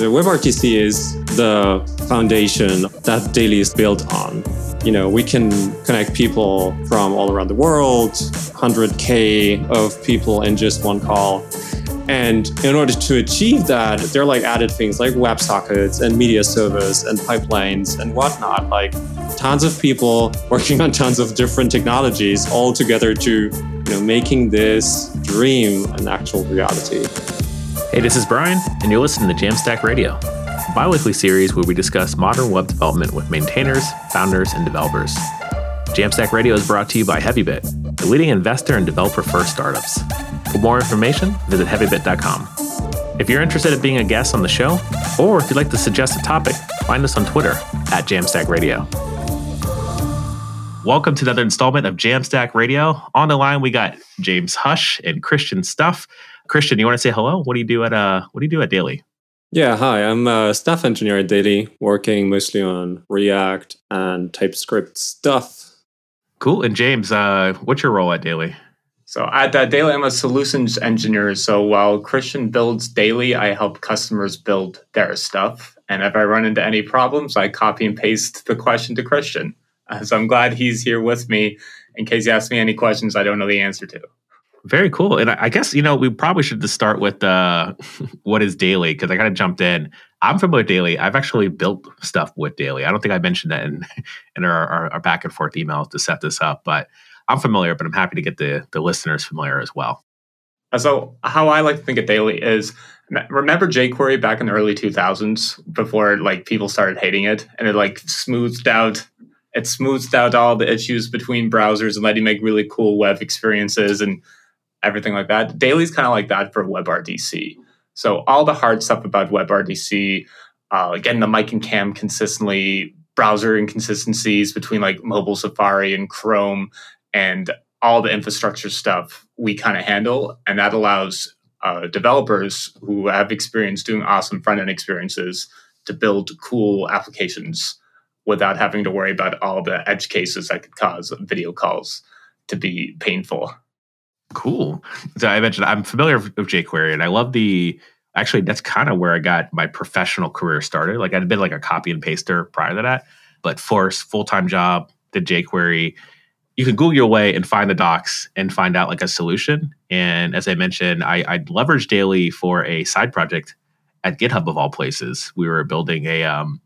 So WebRTC is the foundation that Daily is built on. You know, we can connect people from all around the world, 100K of people in just one call. And in order to achieve that, there are like added things like WebSockets and media servers and pipelines and whatnot. Like tons of people working on tons of different technologies all together to, you know, making this dream an actual reality. Hey, this is Brian, and you're listening to Jamstack Radio, a bi weekly series where we discuss modern web development with maintainers, founders, and developers. Jamstack Radio is brought to you by HeavyBit, the leading investor in developer first startups. For more information, visit heavybit.com. If you're interested in being a guest on the show, or if you'd like to suggest a topic, find us on Twitter at Jamstack Radio. Welcome to another installment of Jamstack Radio. On the line, we got James Hush and Christian Stuff. Christian, you want to say hello? What do you do at uh What do you do at Daily? Yeah, hi. I'm a staff engineer at Daily, working mostly on React and TypeScript stuff. Cool. And James, uh, what's your role at Daily? So at uh, Daily, I'm a solutions engineer. So while Christian builds Daily, I help customers build their stuff. And if I run into any problems, I copy and paste the question to Christian. Uh, so I'm glad he's here with me in case he asks me any questions I don't know the answer to. Very cool. And I guess, you know, we probably should just start with uh, what is Daily, because I kind of jumped in. I'm familiar with Daily. I've actually built stuff with Daily. I don't think I mentioned that in, in our, our, our back and forth emails to set this up, but I'm familiar, but I'm happy to get the, the listeners familiar as well. Uh, so, how I like to think of Daily is remember jQuery back in the early 2000s before like people started hating it and it like smoothed out it smoothed out all the issues between browsers and let you make really cool web experiences and everything like that. Daily's kind of like that for WebRTC. So all the hard stuff about WebRTC, uh, getting the mic and cam consistently, browser inconsistencies between like mobile Safari and Chrome, and all the infrastructure stuff we kind of handle, and that allows uh, developers who have experience doing awesome front end experiences to build cool applications without having to worry about all the edge cases that could cause video calls to be painful. Cool. So I mentioned I'm familiar with jQuery, and I love the. Actually, that's kind of where I got my professional career started. Like I'd been like a copy and paster prior to that, but force full time job did jQuery. You can Google your way and find the docs and find out like a solution. And as I mentioned, I, I leveraged Daily for a side project at GitHub of all places. We were building a um,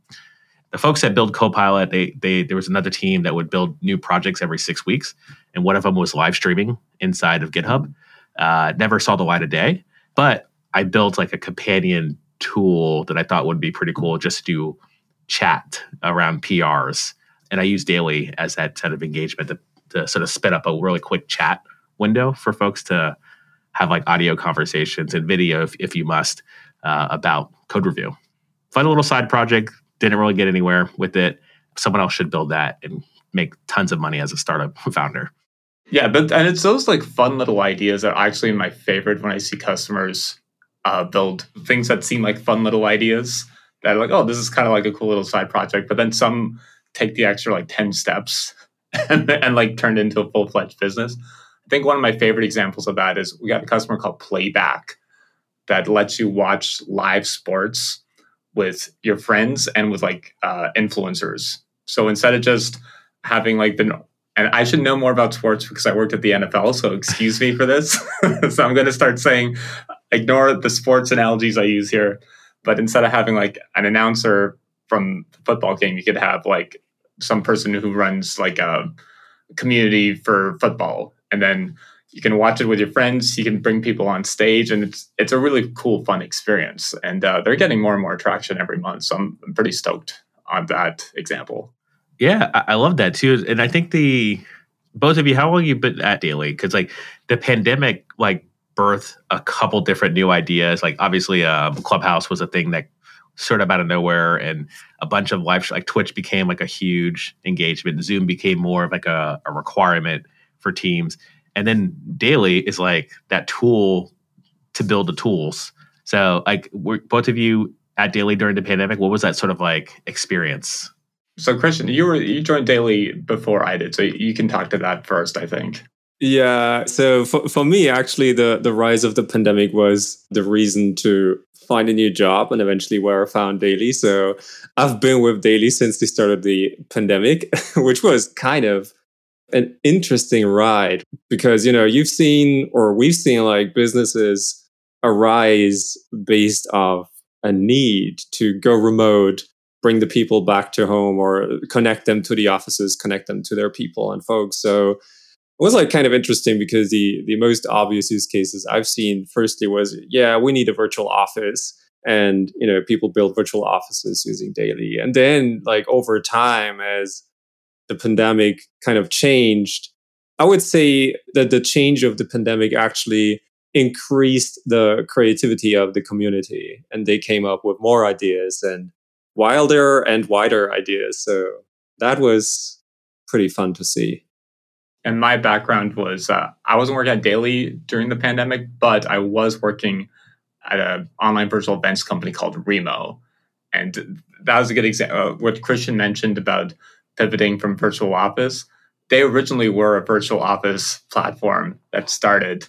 the folks that build Copilot, they they there was another team that would build new projects every six weeks, and one of them was live streaming inside of GitHub. Uh, never saw the light of day, but I built like a companion tool that I thought would be pretty cool just to chat around PRs, and I use Daily as that set of engagement to, to sort of spin up a really quick chat window for folks to have like audio conversations and video if, if you must uh, about code review. Fun little side project didn't really get anywhere with it. Someone else should build that and make tons of money as a startup founder. Yeah, but and it's those like fun little ideas that are actually my favorite when I see customers uh, build things that seem like fun little ideas that are like, oh, this is kind of like a cool little side project. But then some take the extra like 10 steps and, and like turned into a full fledged business. I think one of my favorite examples of that is we got a customer called Playback that lets you watch live sports with your friends and with like uh, influencers. So instead of just having like the and I should know more about sports because I worked at the NFL, so excuse me for this. so I'm going to start saying ignore the sports analogies I use here, but instead of having like an announcer from the football game, you could have like some person who runs like a community for football and then you can watch it with your friends. You can bring people on stage, and it's it's a really cool, fun experience. And uh, they're getting more and more traction every month. So I'm, I'm pretty stoked on that example. Yeah, I, I love that too. And I think the both of you, how long you been at Daily? Because like the pandemic, like birthed a couple different new ideas. Like obviously, um, Clubhouse was a thing that sort of out of nowhere, and a bunch of live like Twitch became like a huge engagement. Zoom became more of like a, a requirement for teams and then daily is like that tool to build the tools so like both of you at daily during the pandemic what was that sort of like experience so christian you were you joined daily before i did so you can talk to that first i think Yeah. So for, for me, actually, the, the rise of the pandemic was the reason to find a new job and eventually where I found Daily. So I've been with Daily since they started the pandemic, which was kind of an interesting ride because, you know, you've seen or we've seen like businesses arise based off a need to go remote, bring the people back to home or connect them to the offices, connect them to their people and folks. So it was like kind of interesting because the the most obvious use cases I've seen firstly was yeah we need a virtual office and you know people build virtual offices using daily and then like over time as the pandemic kind of changed I would say that the change of the pandemic actually increased the creativity of the community and they came up with more ideas and wilder and wider ideas so that was pretty fun to see and my background was uh, I wasn't working at Daily during the pandemic, but I was working at an online virtual events company called Remo. And that was a good example. Uh, what Christian mentioned about pivoting from virtual office. They originally were a virtual office platform that started.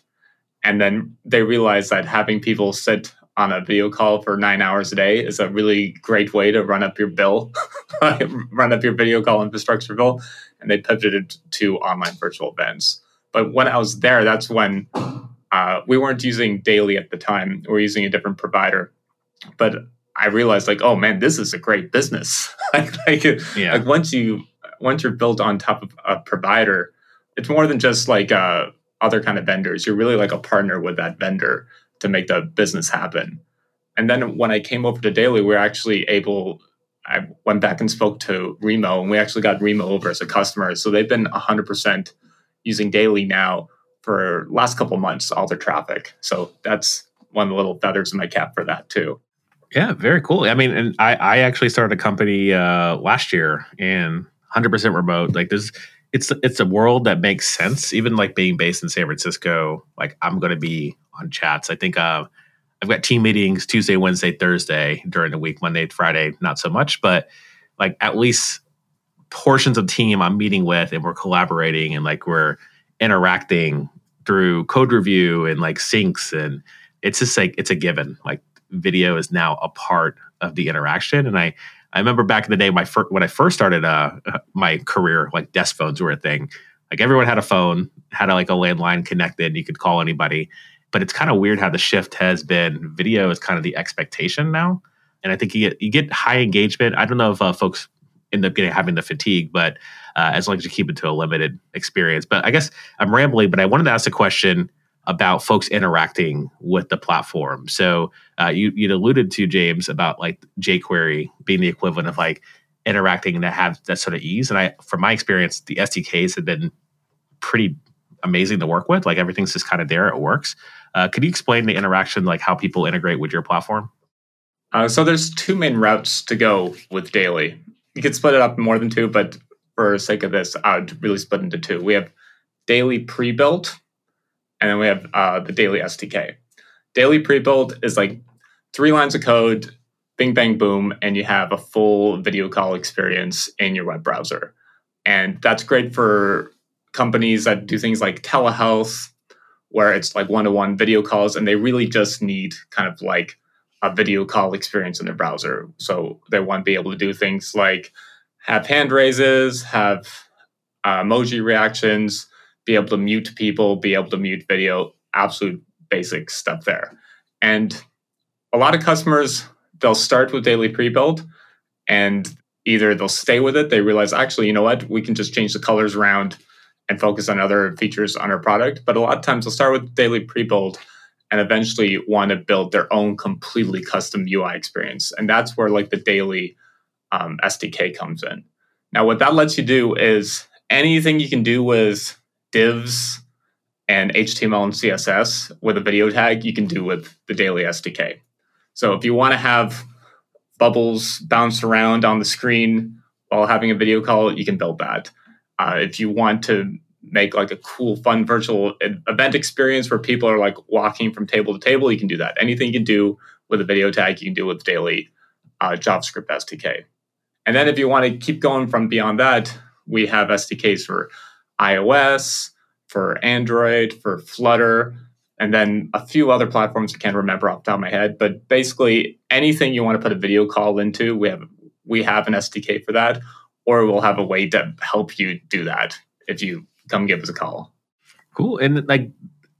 And then they realized that having people sit on a video call for nine hours a day is a really great way to run up your bill, run up your video call infrastructure bill. And they pivoted to online virtual events. But when I was there, that's when uh, we weren't using Daily at the time. We were using a different provider. But I realized, like, oh man, this is a great business. like, like, yeah. like once you once you're built on top of a provider, it's more than just like uh, other kind of vendors. You're really like a partner with that vendor to make the business happen. And then when I came over to Daily, we are actually able, I went back and spoke to Remo, and we actually got Remo over as a customer. So they've been 100% using Daily now for last couple months, all their traffic. So that's one of the little feathers in my cap for that too. Yeah, very cool. I mean, and I, I actually started a company uh, last year and 100% remote. Like this, it's it's a world that makes sense. Even like being based in San Francisco, like I'm going to be on chats. I think uh, I've got team meetings Tuesday, Wednesday, Thursday during the week. Monday, Friday, not so much, but like at least portions of team I'm meeting with, and we're collaborating, and like we're interacting through code review and like syncs, and it's just like it's a given. Like video is now a part of the interaction, and I I remember back in the day, my fir- when I first started uh, my career, like desk phones were a thing. Like everyone had a phone, had a, like a landline connected, you could call anybody but it's kind of weird how the shift has been. Video is kind of the expectation now, and I think you get you get high engagement. I don't know if uh, folks end up getting having the fatigue, but uh, as long as you keep it to a limited experience. But I guess I'm rambling, but I wanted to ask a question about folks interacting with the platform. So uh, you you alluded to James about like jQuery being the equivalent of like interacting and to have that sort of ease. And I, from my experience, the SDKs have been pretty amazing to work with. Like everything's just kind of there; it works. Uh, could you explain the interaction, like how people integrate with your platform? Uh, so there's two main routes to go with Daily. You could split it up more than two, but for sake of this, I'd really split into two. We have Daily pre-built, and then we have uh, the Daily SDK. Daily pre-built is like three lines of code, bing bang boom, and you have a full video call experience in your web browser. And that's great for companies that do things like telehealth, where it's like one-to-one video calls and they really just need kind of like a video call experience in their browser. So they want to be able to do things like have hand raises have uh, emoji reactions be able to mute people be able to mute video absolute basic stuff there. And a lot of customers they'll start with daily pre-built and either they'll stay with it they realize actually you know what? We can just change the colors around and focus on other features on our product. But a lot of times they'll start with daily pre-built and eventually want to build their own completely custom UI experience. And that's where like the daily um, SDK comes in. Now, what that lets you do is anything you can do with divs and HTML and CSS with a video tag, you can do with the daily SDK. So if you want to have bubbles bounce around on the screen while having a video call, you can build that. Uh, if you want to make like a cool, fun virtual event experience where people are like walking from table to table, you can do that. Anything you can do with a video tag, you can do with daily uh, JavaScript SDK. And then if you want to keep going from beyond that, we have SDKs for iOS, for Android, for Flutter, and then a few other platforms I can't remember off the top of my head. But basically, anything you want to put a video call into, we have we have an SDK for that, or we'll have a way to help you do that if you come give us a call. Cool. And like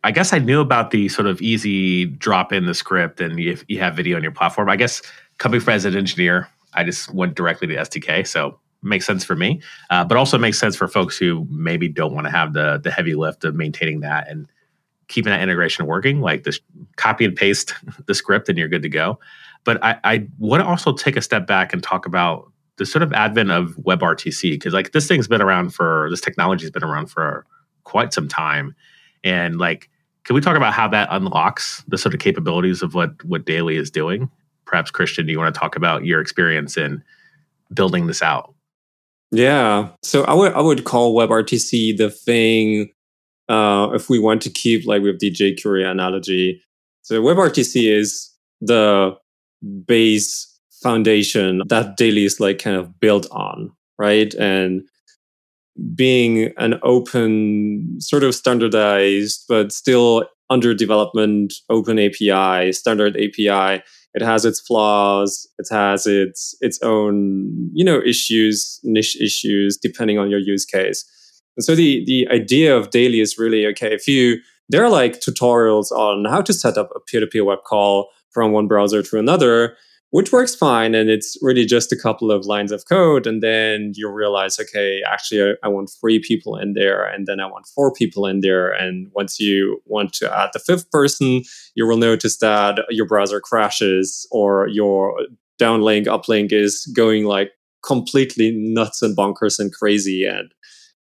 I guess I knew about the sort of easy drop in the script and if you have video on your platform. I guess coming from as an engineer, I just went directly to SDK. So makes sense for me, uh, but also makes sense for folks who maybe don't want to have the the heavy lift of maintaining that and keeping that integration working. Like this, copy and paste the script, and you're good to go. But I, I want to also take a step back and talk about the sort of advent of WebRTC because like this thing's been around for this technology's been around for quite some time, and like. Can we talk about how that unlocks the sort of capabilities of what what Daily is doing? Perhaps Christian, do you want to talk about your experience in building this out? Yeah. So I would I would call WebRTC the thing uh, if we want to keep like with the jQuery analogy. So WebRTC is the base foundation that Daily is like kind of built on, right? And being an open, sort of standardized, but still under development open API, standard API it has its flaws it has its its own you know issues niche issues depending on your use case and so the the idea of daily is really okay if you there are like tutorials on how to set up a peer-to-peer web call from one browser to another which works fine. And it's really just a couple of lines of code. And then you realize, okay, actually, I, I, want three people in there. And then I want four people in there. And once you want to add the fifth person, you will notice that your browser crashes or your downlink, uplink is going like completely nuts and bonkers and crazy. And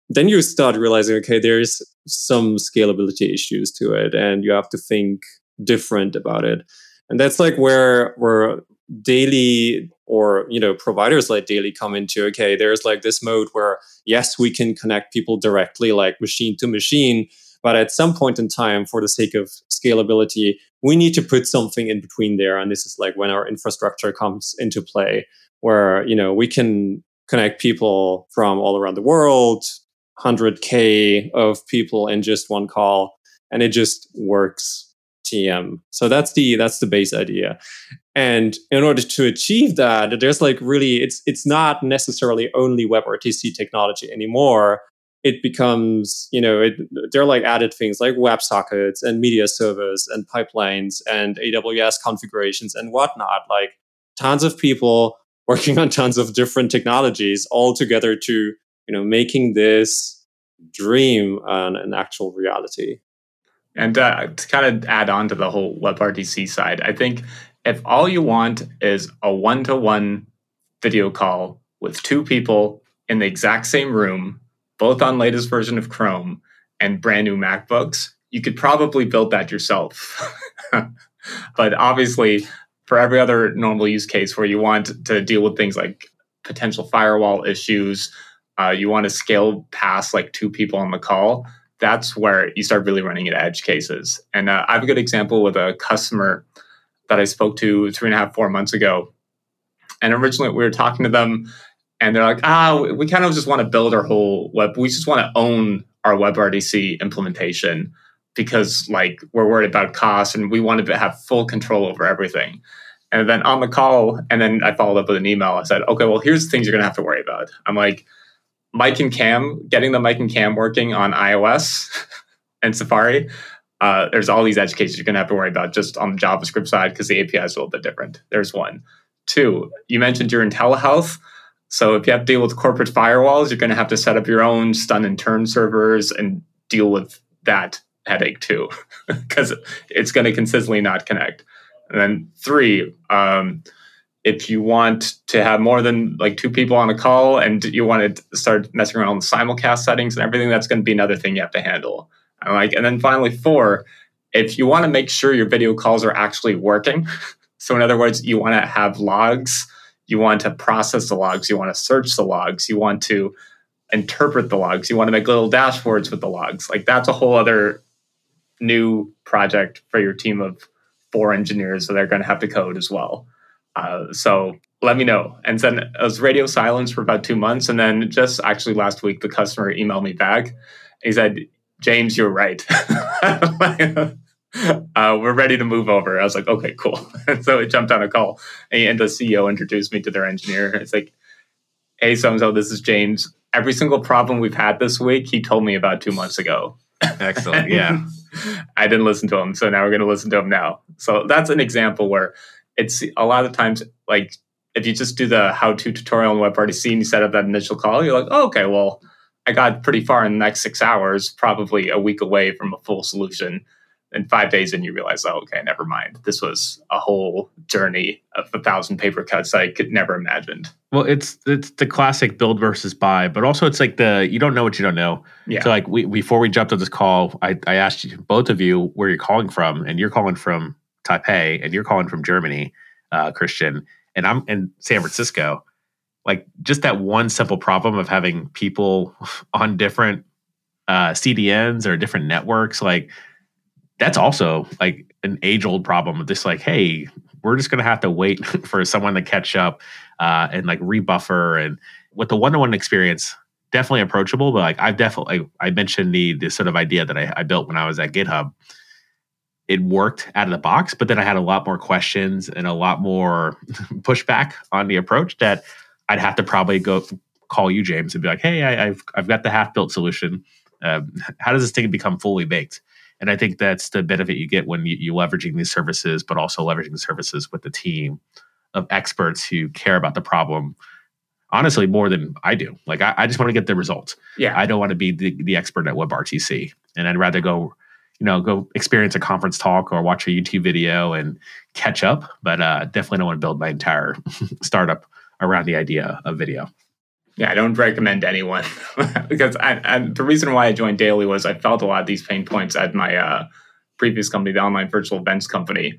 then you start realizing, okay, there's some scalability issues to it. And you have to think different about it and that's like where where daily or you know providers like daily come into okay there's like this mode where yes we can connect people directly like machine to machine but at some point in time for the sake of scalability we need to put something in between there and this is like when our infrastructure comes into play where you know we can connect people from all around the world 100k of people in just one call and it just works TM. So that's the that's the base idea. And in order to achieve that, there's like really it's it's not necessarily only WebRTC technology anymore. It becomes, you know, it, they're like added things like WebSockets and media servers and pipelines and AWS configurations and whatnot. Like tons of people working on tons of different technologies all together to, you know, making this dream an, an actual reality. And uh, to kind of add on to the whole WebRTC side, I think if all you want is a one to one video call with two people in the exact same room, both on latest version of Chrome and brand new MacBooks, you could probably build that yourself. but obviously, for every other normal use case where you want to deal with things like potential firewall issues, uh, you want to scale past like two people on the call that's where you start really running into edge cases. And uh, I have a good example with a customer that I spoke to three and a half, four months ago. And originally we were talking to them, and they're like, ah, we kind of just want to build our whole web. We just want to own our WebRTC implementation because, like, we're worried about cost and we wanted to have full control over everything. And then on the call, and then I followed up with an email. I said, okay, well, here's the things you're going to have to worry about. I'm like, mic and cam, getting the mic and cam working on iOS and Safari. Uh, there's all these cases you're going to have to worry about just on the JavaScript side because the API is a little bit different. There's one. Two, you mentioned you're in telehealth. So if you have to deal with corporate firewalls, you're going to have to set up your own stun and turn servers and deal with that headache too, because it's going to consistently not connect. And then three, um, if you want to have more than like two people on a call and you want to start messing around with simulcast settings and everything, that's going to be another thing you have to handle. And like, and then finally, four, if you want to make sure your video calls are actually working, so in other words, you want to have logs, you want to process the logs, you want to search the logs, you want to interpret the logs, you want to make little dashboards with the logs. Like that's a whole other new project for your team of four engineers, so they're going to have to code as well. Uh, so let me know. And then it was radio silence for about two months. And then just actually last week, the customer emailed me back. He said, James, you're right. uh, we're ready to move over. I was like, okay, cool. And so I jumped on a call and the CEO introduced me to their engineer. It's like, hey, so and so, this is James. Every single problem we've had this week, he told me about two months ago. Excellent. Yeah. I didn't listen to him. So now we're going to listen to him now. So that's an example where it's a lot of times like if you just do the how to tutorial on WebRTC and you set up that initial call, you're like, oh, okay, well, I got pretty far in the next six hours, probably a week away from a full solution. And five days in, you realize, oh, okay, never mind. This was a whole journey of a thousand paper cuts I could never imagined. Well, it's it's the classic build versus buy, but also it's like the you don't know what you don't know. Yeah. So like we before we jumped on this call, I, I asked you both of you where you're calling from, and you're calling from Taipei, and you're calling from Germany, uh, Christian, and I'm in San Francisco like just that one simple problem of having people on different uh, CDNs or different networks, like that's also like an age old problem of just like, hey, we're just gonna have to wait for someone to catch up uh, and like rebuffer and with the one to one experience, definitely approachable. But like I've definitely I mentioned the the sort of idea that I, I built when I was at GitHub. It worked out of the box, but then I had a lot more questions and a lot more pushback on the approach that I'd have to probably go call you, James, and be like, "Hey, I, have I've got the half built solution. Um, how does this thing become fully baked?" And I think that's the benefit you get when you, you leveraging these services, but also leveraging the services with the team of experts who care about the problem. Honestly, more than I do. Like I, I just want to get the results. Yeah, I don't want to be the, the expert at WebRTC, and I'd rather go, you know, go experience a conference talk or watch a YouTube video and catch up. But uh, definitely don't want to build my entire startup around the idea of video. Yeah, I don't recommend anyone because I, and the reason why I joined Daily was I felt a lot of these pain points at my uh, previous company, the online virtual events company,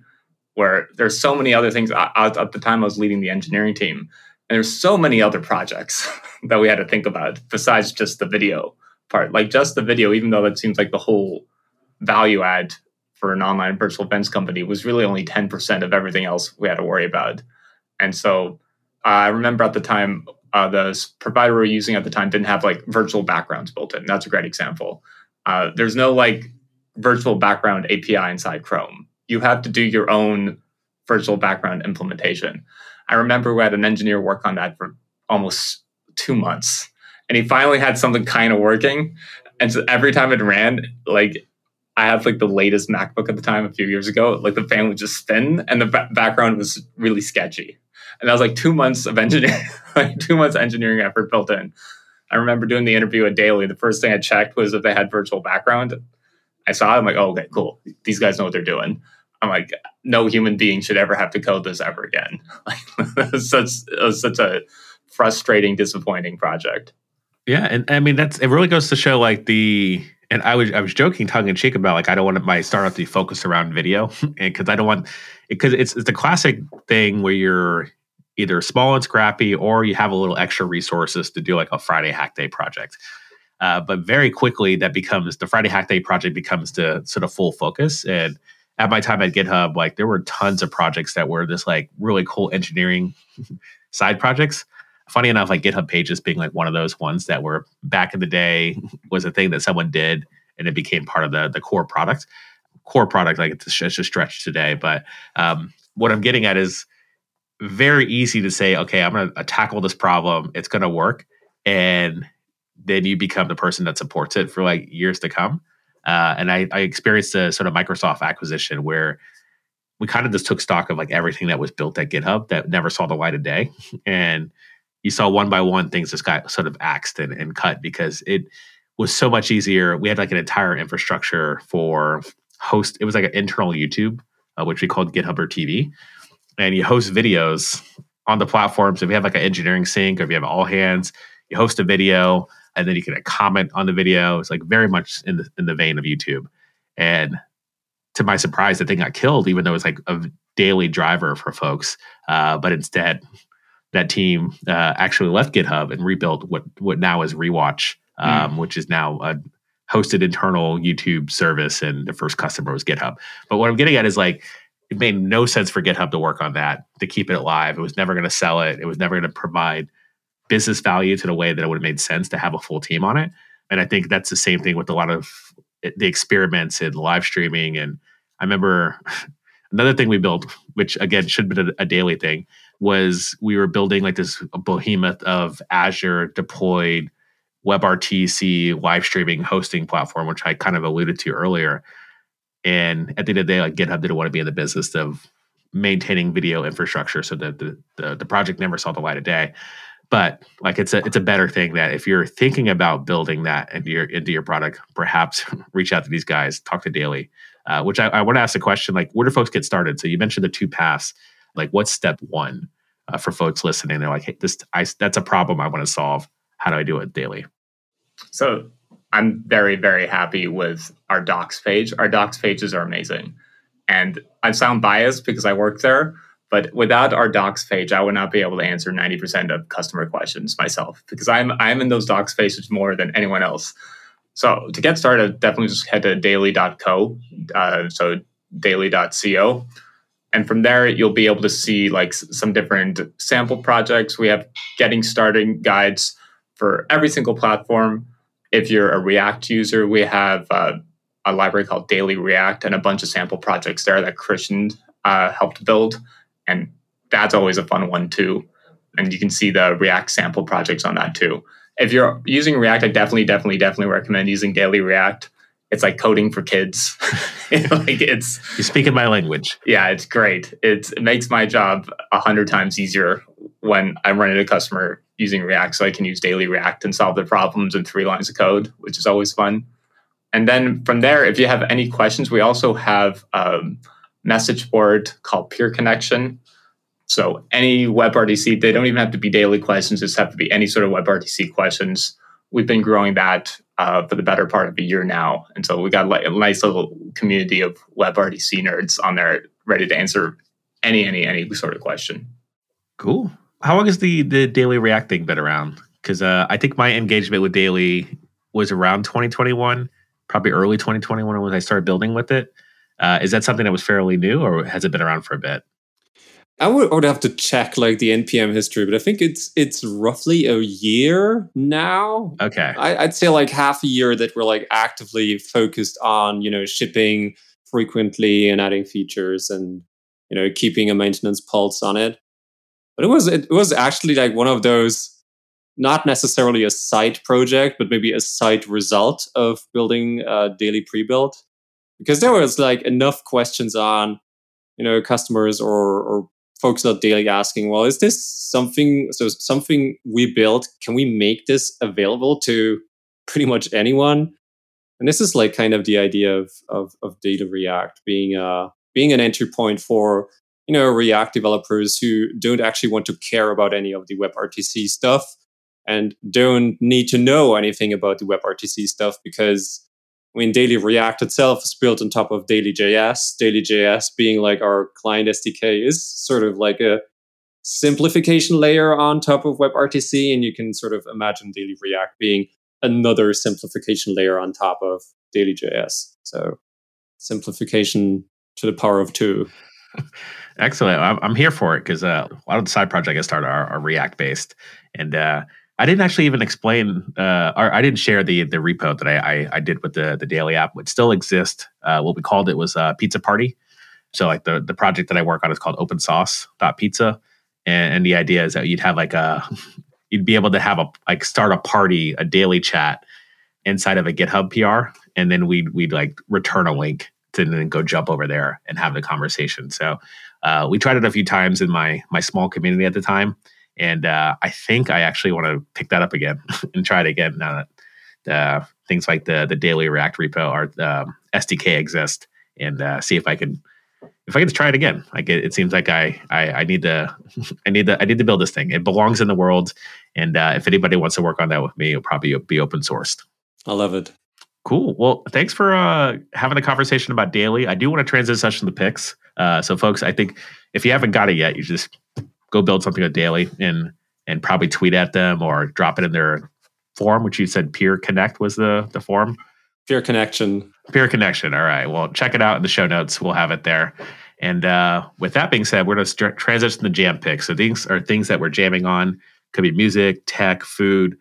where there's so many other things. I, I, at the time, I was leading the engineering team, and there's so many other projects that we had to think about besides just the video part. Like just the video, even though that seems like the whole value add for an online virtual events company was really only 10% of everything else we had to worry about. And so I remember at the time, uh, the provider we were using at the time didn't have like virtual backgrounds built in. That's a great example. Uh, there's no like virtual background API inside Chrome. You have to do your own virtual background implementation. I remember we had an engineer work on that for almost two months, and he finally had something kind of working. And so every time it ran, like I had like the latest MacBook at the time a few years ago, like the fan would just spin, and the ba- background was really sketchy and that was like two months of engineering, like two months engineering effort built in. I remember doing the interview at Daily. The first thing I checked was if they had virtual background. I saw it. I'm like, oh, okay, cool. These guys know what they're doing. I'm like, no human being should ever have to code this ever again. Like, such was such a frustrating, disappointing project. Yeah, and I mean that's it. Really goes to show like the and I was I was joking tongue in cheek about like I don't want my startup to be focused around video, and because I don't want because it's it's the classic thing where you're either small and scrappy or you have a little extra resources to do like a Friday Hack Day project. Uh, but very quickly, that becomes the Friday Hack Day project becomes the sort of full focus. And at my time at GitHub, like there were tons of projects that were this like really cool engineering side projects. Funny enough, like GitHub Pages being like one of those ones that were back in the day was a thing that someone did and it became part of the the core product. Core product, like it's just a stretch today. But um, what I'm getting at is very easy to say, okay, I'm going to tackle this problem. It's going to work. And then you become the person that supports it for like years to come. Uh, and I, I experienced a sort of Microsoft acquisition where we kind of just took stock of like everything that was built at GitHub that never saw the light of day. And you saw one by one things just got sort of axed and, and cut because it was so much easier. We had like an entire infrastructure for host. It was like an internal YouTube, uh, which we called GitHubber TV and you host videos on the platform. So if you have like an engineering sync or if you have all hands, you host a video and then you can comment on the video. It's like very much in the in the vein of YouTube. And to my surprise, the thing got killed, even though it was like a daily driver for folks. Uh, but instead, that team uh, actually left GitHub and rebuilt what what now is Rewatch, um, mm. which is now a hosted internal YouTube service, and the first customer was GitHub. But what I'm getting at is like it made no sense for GitHub to work on that to keep it alive. It was never going to sell it. It was never going to provide business value to the way that it would have made sense to have a full team on it. And I think that's the same thing with a lot of the experiments in live streaming. And I remember another thing we built, which again should have been a, a daily thing, was we were building like this behemoth of Azure deployed WebRTC live streaming hosting platform, which I kind of alluded to earlier. And at the end of the day, like GitHub didn't want to be in the business of maintaining video infrastructure, so that the, the the project never saw the light of day. But like it's a it's a better thing that if you're thinking about building that into your into your product, perhaps reach out to these guys, talk to Daily. Uh, which I, I want to ask a question like, where do folks get started? So you mentioned the two paths. Like, what's step one uh, for folks listening? They're like, hey, this I, that's a problem I want to solve. How do I do it daily? So I'm very, very happy with our docs page. Our docs pages are amazing. And I sound biased because I work there, but without our docs page, I would not be able to answer 90% of customer questions myself because I'm I'm in those docs pages more than anyone else. So to get started, definitely just head to daily.co. Uh, so daily.co. And from there, you'll be able to see like some different sample projects. We have getting started guides for every single platform. If you're a React user, we have uh, a library called Daily React and a bunch of sample projects there that Christian uh, helped build. And that's always a fun one too. And you can see the React sample projects on that too. If you're using React, I definitely, definitely, definitely recommend using Daily React. It's like coding for kids. like it's you speaking my language. Yeah, it's great. It's, it makes my job a hundred times easier when I'm running a customer using React, so I can use Daily React and solve their problems in three lines of code, which is always fun. And then from there, if you have any questions, we also have a message board called Peer Connection. So any WebRTC, they don't even have to be daily questions, just have to be any sort of WebRTC questions. We've been growing that uh, for the better part of a year now. And so we got like a nice little community of WebRTC nerds on there ready to answer any, any, any sort of question. Cool. How long has the the daily React thing been around? Because uh, I think my engagement with daily was around 2021, probably early 2021 when I started building with it. Uh, is that something that was fairly new, or has it been around for a bit? I would, I would have to check like the npm history, but I think it's it's roughly a year now. Okay, I, I'd say like half a year that we're like actively focused on you know shipping frequently and adding features and you know keeping a maintenance pulse on it. But it was it was actually like one of those not necessarily a side project but maybe a side result of building a daily pre-built. Because there was like enough questions on you know customers or or folks are daily asking well is this something so something we built can we make this available to pretty much anyone? And this is like kind of the idea of of, of Daily React being uh being an entry point for you know React developers who don't actually want to care about any of the WebRTC stuff and don't need to know anything about the WebRTC stuff because I mean, Daily React itself is built on top of Daily.js. Daily.js being like our client SDK is sort of like a simplification layer on top of WebRTC. And you can sort of imagine Daily React being another simplification layer on top of Daily.js. So simplification to the power of two. Excellent. I'm, I'm here for it because uh, a lot of the side projects I started are, are React based, and uh, I didn't actually even explain, uh, or I didn't share the the repo that I, I, I did with the the daily app. It still exists. Uh, what we called it was uh, Pizza Party. So like the the project that I work on is called Open Sauce Pizza, and, and the idea is that you'd have like a you'd be able to have a like start a party, a daily chat inside of a GitHub PR, and then we'd we'd like return a link to then go jump over there and have the conversation. So uh, we tried it a few times in my my small community at the time, and uh, I think I actually want to pick that up again and try it again now that uh, things like the the daily React repo or um, SDK exist, and uh, see if I can if I can try it again. Like it, it seems like I, I, I need to I need to I need to build this thing. It belongs in the world, and uh, if anybody wants to work on that with me, it'll probably be open sourced. I love it. Cool. Well, thanks for uh, having a conversation about daily. I do want to transition to the picks. Uh, so, folks, I think if you haven't got it yet, you just go build something with daily and and probably tweet at them or drop it in their forum, which you said Peer Connect was the the forum. Peer Connection. Peer Connection. All right. Well, check it out in the show notes. We'll have it there. And uh, with that being said, we're going to transition to jam picks. So these are things that we're jamming on. Could be music, tech, food,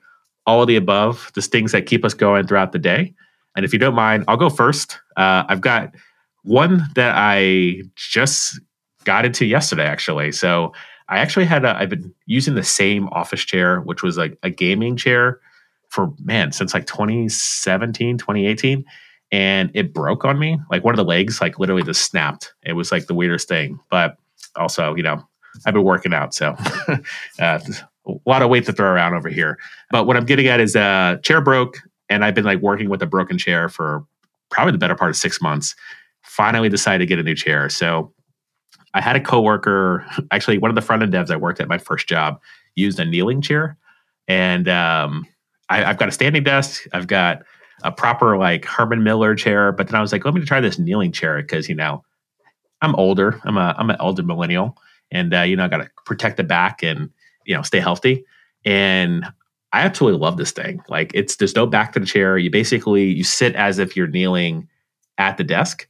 all of the above. Just things that keep us going throughout the day. And if you don't mind, I'll go first. Uh, I've got one that I just got into yesterday, actually. So I actually had a, I've been using the same office chair, which was like a gaming chair for man since like 2017, 2018. And it broke on me. Like one of the legs, like literally just snapped. It was like the weirdest thing. But also, you know, I've been working out. So uh, a lot of weight to throw around over here. But what I'm getting at is uh chair broke and I've been like working with a broken chair for probably the better part of six months. Finally decided to get a new chair. So I had a coworker, actually one of the front end devs I worked at my first job, used a kneeling chair, and um, I, have got a standing desk. I've got a proper like Herman Miller chair, but then I was like, let me try this kneeling chair because you know I'm older. I'm a I'm an elder millennial, and uh, you know I got to protect the back and you know stay healthy. And I absolutely love this thing. Like it's there's no back to the chair. You basically you sit as if you're kneeling at the desk,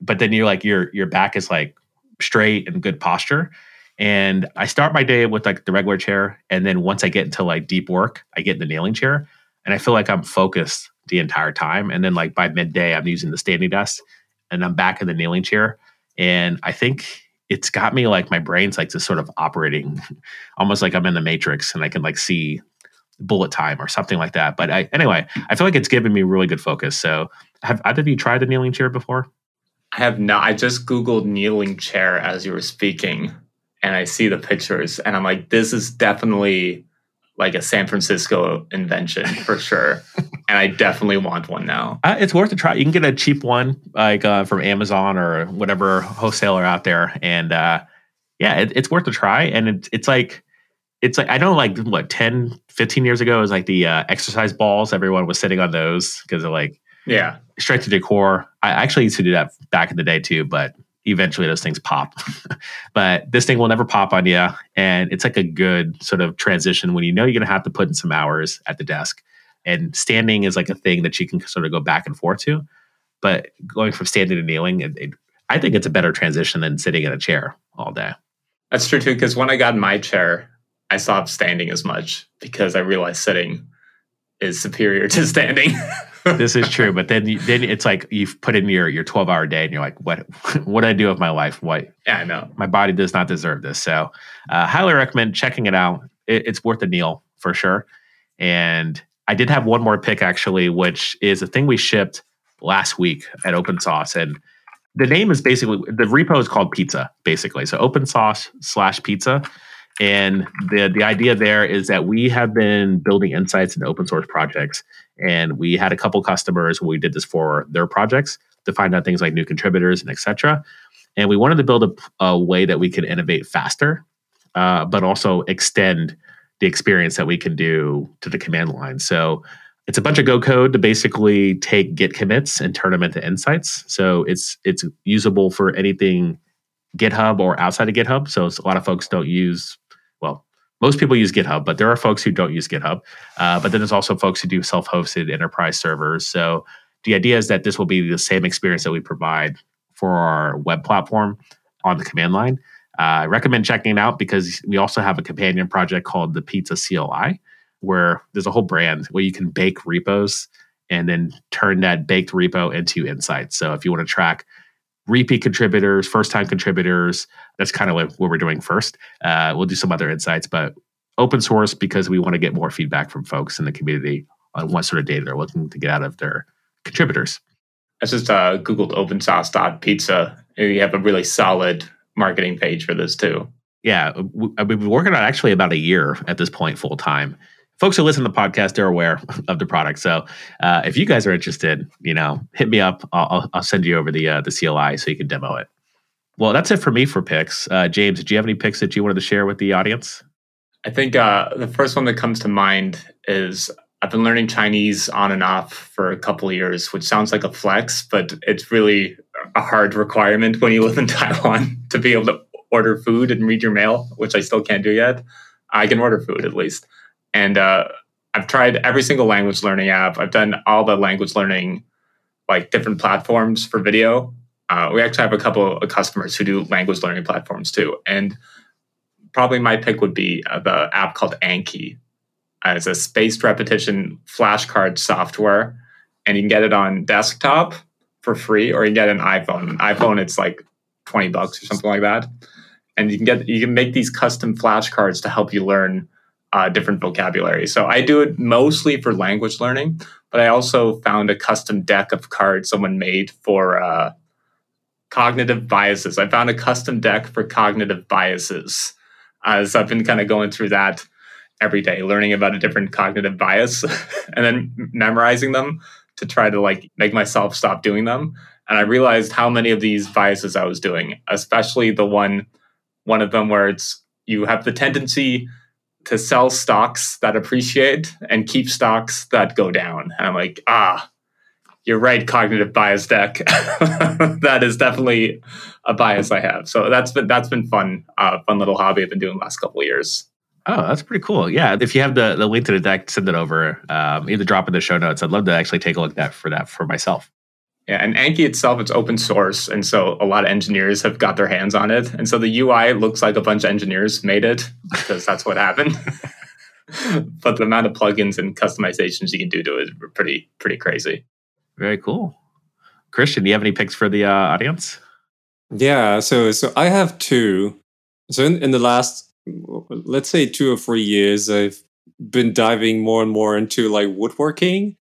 but then you're like your your back is like straight and good posture. And I start my day with like the regular chair. And then once I get into like deep work, I get in the kneeling chair and I feel like I'm focused the entire time. And then like by midday, I'm using the standing desk and I'm back in the kneeling chair. And I think it's got me like my brain's like just sort of operating almost like I'm in the matrix and I can like see bullet time or something like that. But I, anyway, I feel like it's given me really good focus. So have either of you tried the kneeling chair before? I have not. I just Googled kneeling chair as you were speaking, and I see the pictures, and I'm like, this is definitely like a San Francisco invention for sure. and I definitely want one now. Uh, it's worth a try. You can get a cheap one like uh, from Amazon or whatever wholesaler out there, and uh, yeah, it, it's worth a try. And it, it's like it's like I know like what 10, 15 years ago it was like the uh, exercise balls. Everyone was sitting on those because they're like yeah straight to decor. I actually used to do that back in the day too, but eventually those things pop. but this thing will never pop on you. And it's like a good sort of transition when you know you're going to have to put in some hours at the desk. And standing is like a thing that you can sort of go back and forth to. But going from standing to kneeling, it, it, I think it's a better transition than sitting in a chair all day. That's true too. Because when I got in my chair, I stopped standing as much because I realized sitting is superior to standing. this is true, but then then it's like you've put in your your twelve hour day, and you're like, what what do I do with my life? What? Yeah, I know my body does not deserve this. So, uh, highly recommend checking it out. It, it's worth a meal for sure. And I did have one more pick actually, which is a thing we shipped last week at Open Sauce, and the name is basically the repo is called Pizza, basically. So Open Sauce slash Pizza. And the the idea there is that we have been building insights in open source projects, and we had a couple customers when we did this for their projects to find out things like new contributors and etc. And we wanted to build a, a way that we could innovate faster, uh, but also extend the experience that we can do to the command line. So it's a bunch of Go code to basically take Git commits and turn them into insights. So it's it's usable for anything GitHub or outside of GitHub. So a lot of folks don't use well, most people use GitHub, but there are folks who don't use GitHub. Uh, but then there's also folks who do self hosted enterprise servers. So the idea is that this will be the same experience that we provide for our web platform on the command line. Uh, I recommend checking it out because we also have a companion project called the Pizza CLI, where there's a whole brand where you can bake repos and then turn that baked repo into insights. So if you want to track repeat contributors, first time contributors. That's kind of like what we're doing first. Uh, we'll do some other insights, but open source because we want to get more feedback from folks in the community on what sort of data they're looking to get out of their contributors. I just uh, Googled opensauce.pizza. And you have a really solid marketing page for this too. Yeah, we've been working on actually about a year at this point full time folks who listen to the podcast they're aware of the product. So uh, if you guys are interested, you know, hit me up. I'll, I'll send you over the uh, the CLI so you can demo it. Well, that's it for me for picks. Uh, James, do you have any picks that you wanted to share with the audience? I think uh, the first one that comes to mind is I've been learning Chinese on and off for a couple years, which sounds like a flex, but it's really a hard requirement when you live in Taiwan to be able to order food and read your mail, which I still can't do yet. I can order food at least. And uh, I've tried every single language learning app. I've done all the language learning, like different platforms for video. Uh, we actually have a couple of customers who do language learning platforms too. And probably my pick would be uh, the app called Anki. Uh, it's a spaced repetition flashcard software. and you can get it on desktop for free, or you can get an iPhone. An iPhone, it's like twenty bucks or something like that, and you can get you can make these custom flashcards to help you learn uh, different vocabulary. So I do it mostly for language learning, but I also found a custom deck of cards someone made for uh, cognitive biases. I found a custom deck for cognitive biases. Uh, so I've been kind of going through that every day, learning about a different cognitive bias and then memorizing them to try to like make myself stop doing them. And I realized how many of these biases I was doing, especially the one one of them where it's you have the tendency to sell stocks that appreciate and keep stocks that go down. And I'm like, ah, you're right, cognitive bias deck. that is definitely a bias I have. So that's been that's been fun, uh, fun little hobby I've been doing the last couple years. Oh, that's pretty cool. Yeah, if you have the, the link to the deck, send it over. Um, either drop in the show notes. I'd love to actually take a look at that for that for myself. Yeah, and Anki itself, it's open source, and so a lot of engineers have got their hands on it. And so the UI looks like a bunch of engineers made it because that's what happened. but the amount of plugins and customizations you can do to it is pretty pretty crazy. Very cool. Christian, do you have any picks for the uh, audience? Yeah, so so I have two. So in, in the last let's say two or three years, I've been diving more and more into like woodworking.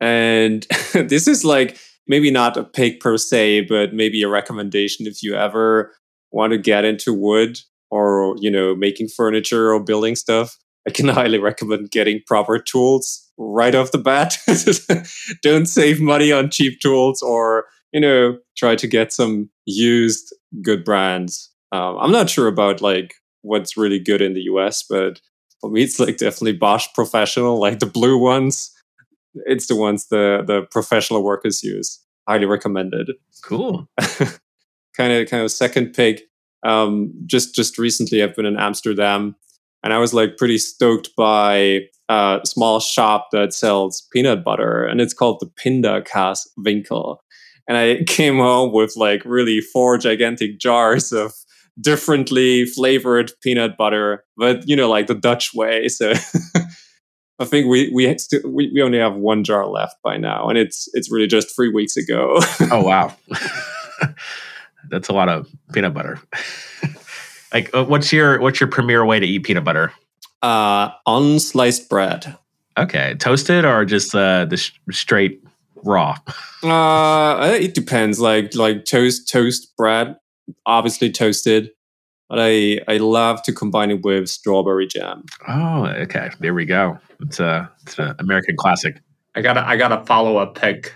And this is like maybe not a pick per se, but maybe a recommendation if you ever want to get into wood or, you know, making furniture or building stuff. I can highly recommend getting proper tools right off the bat. Don't save money on cheap tools or, you know, try to get some used good brands. Um, I'm not sure about like what's really good in the US, but for me, it's like definitely Bosch Professional, like the blue ones. It's the ones the the professional workers use. Highly recommended. Cool. kind of kind of second pick. Um, just just recently, I've been in Amsterdam, and I was like pretty stoked by a small shop that sells peanut butter, and it's called the Pindakaas Winkel. And I came home with like really four gigantic jars of differently flavored peanut butter, but you know, like the Dutch way. So I think we we, st- we we only have one jar left by now, and it's it's really just three weeks ago. oh wow, that's a lot of peanut butter. like, uh, what's your what's your premier way to eat peanut butter? Uh, on sliced bread. Okay, toasted or just uh, the sh- straight raw? Uh, it depends. Like like toast toast bread obviously toasted, but I I love to combine it with strawberry jam. Oh, okay. There we go. It's a it's an American classic. I got I got a follow up pick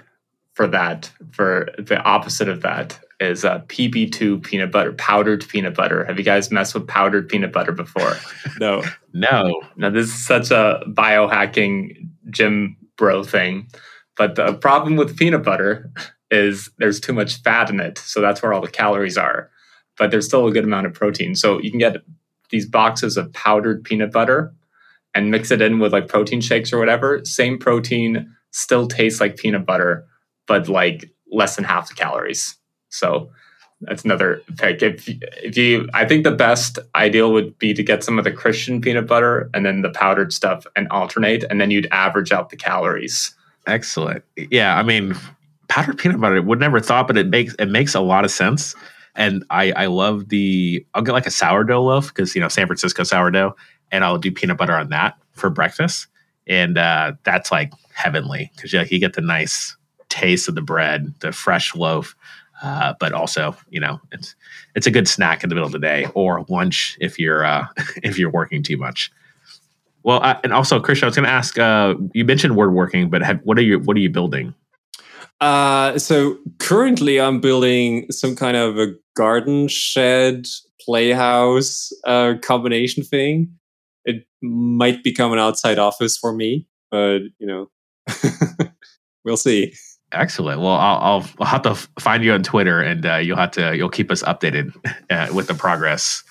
for that. For the opposite of that is uh, a PB2 peanut butter, powdered peanut butter. Have you guys messed with powdered peanut butter before? no. No. Now this is such a biohacking gym bro thing. But the problem with peanut butter is there's too much fat in it. So that's where all the calories are. But there's still a good amount of protein. So you can get these boxes of powdered peanut butter and mix it in with like protein shakes or whatever. Same protein, still tastes like peanut butter, but like less than half the calories. So that's another pick. If if you, I think the best ideal would be to get some of the Christian peanut butter and then the powdered stuff and alternate, and then you'd average out the calories. Excellent. Yeah, I mean, powdered peanut butter would never thought, but it makes it makes a lot of sense. And I I love the I'll get like a sourdough loaf because you know San Francisco sourdough, and I'll do peanut butter on that for breakfast, and uh, that's like heavenly because yeah, you get the nice taste of the bread, the fresh loaf. Uh, but also, you know, it's it's a good snack in the middle of the day or lunch if you're uh, if you're working too much. Well, uh, and also, Christian, I was going to ask. Uh, you mentioned woodworking, but have, what are you what are you building? Uh, so currently, I'm building some kind of a garden shed playhouse uh, combination thing. It might become an outside office for me, but you know, we'll see. Excellent. Well, I'll, I'll, I'll, have to find you on Twitter, and uh, you'll have to you'll keep us updated uh, with the progress.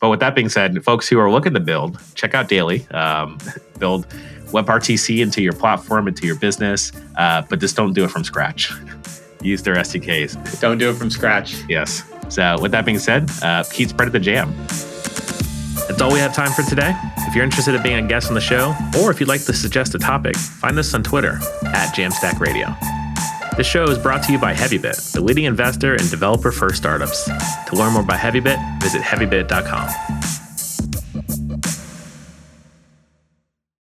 But with that being said, folks who are looking to build, check out Daily. Um, build WebRTC into your platform, into your business, uh, but just don't do it from scratch. Use their SDKs. Don't do it from scratch. Yes. So, with that being said, uh, keep spreading the jam. That's all we have time for today. If you're interested in being a guest on the show, or if you'd like to suggest a topic, find us on Twitter at Jamstack Radio. This show is brought to you by HeavyBit, the leading investor in developer first startups. To learn more about HeavyBit, visit heavybit.com.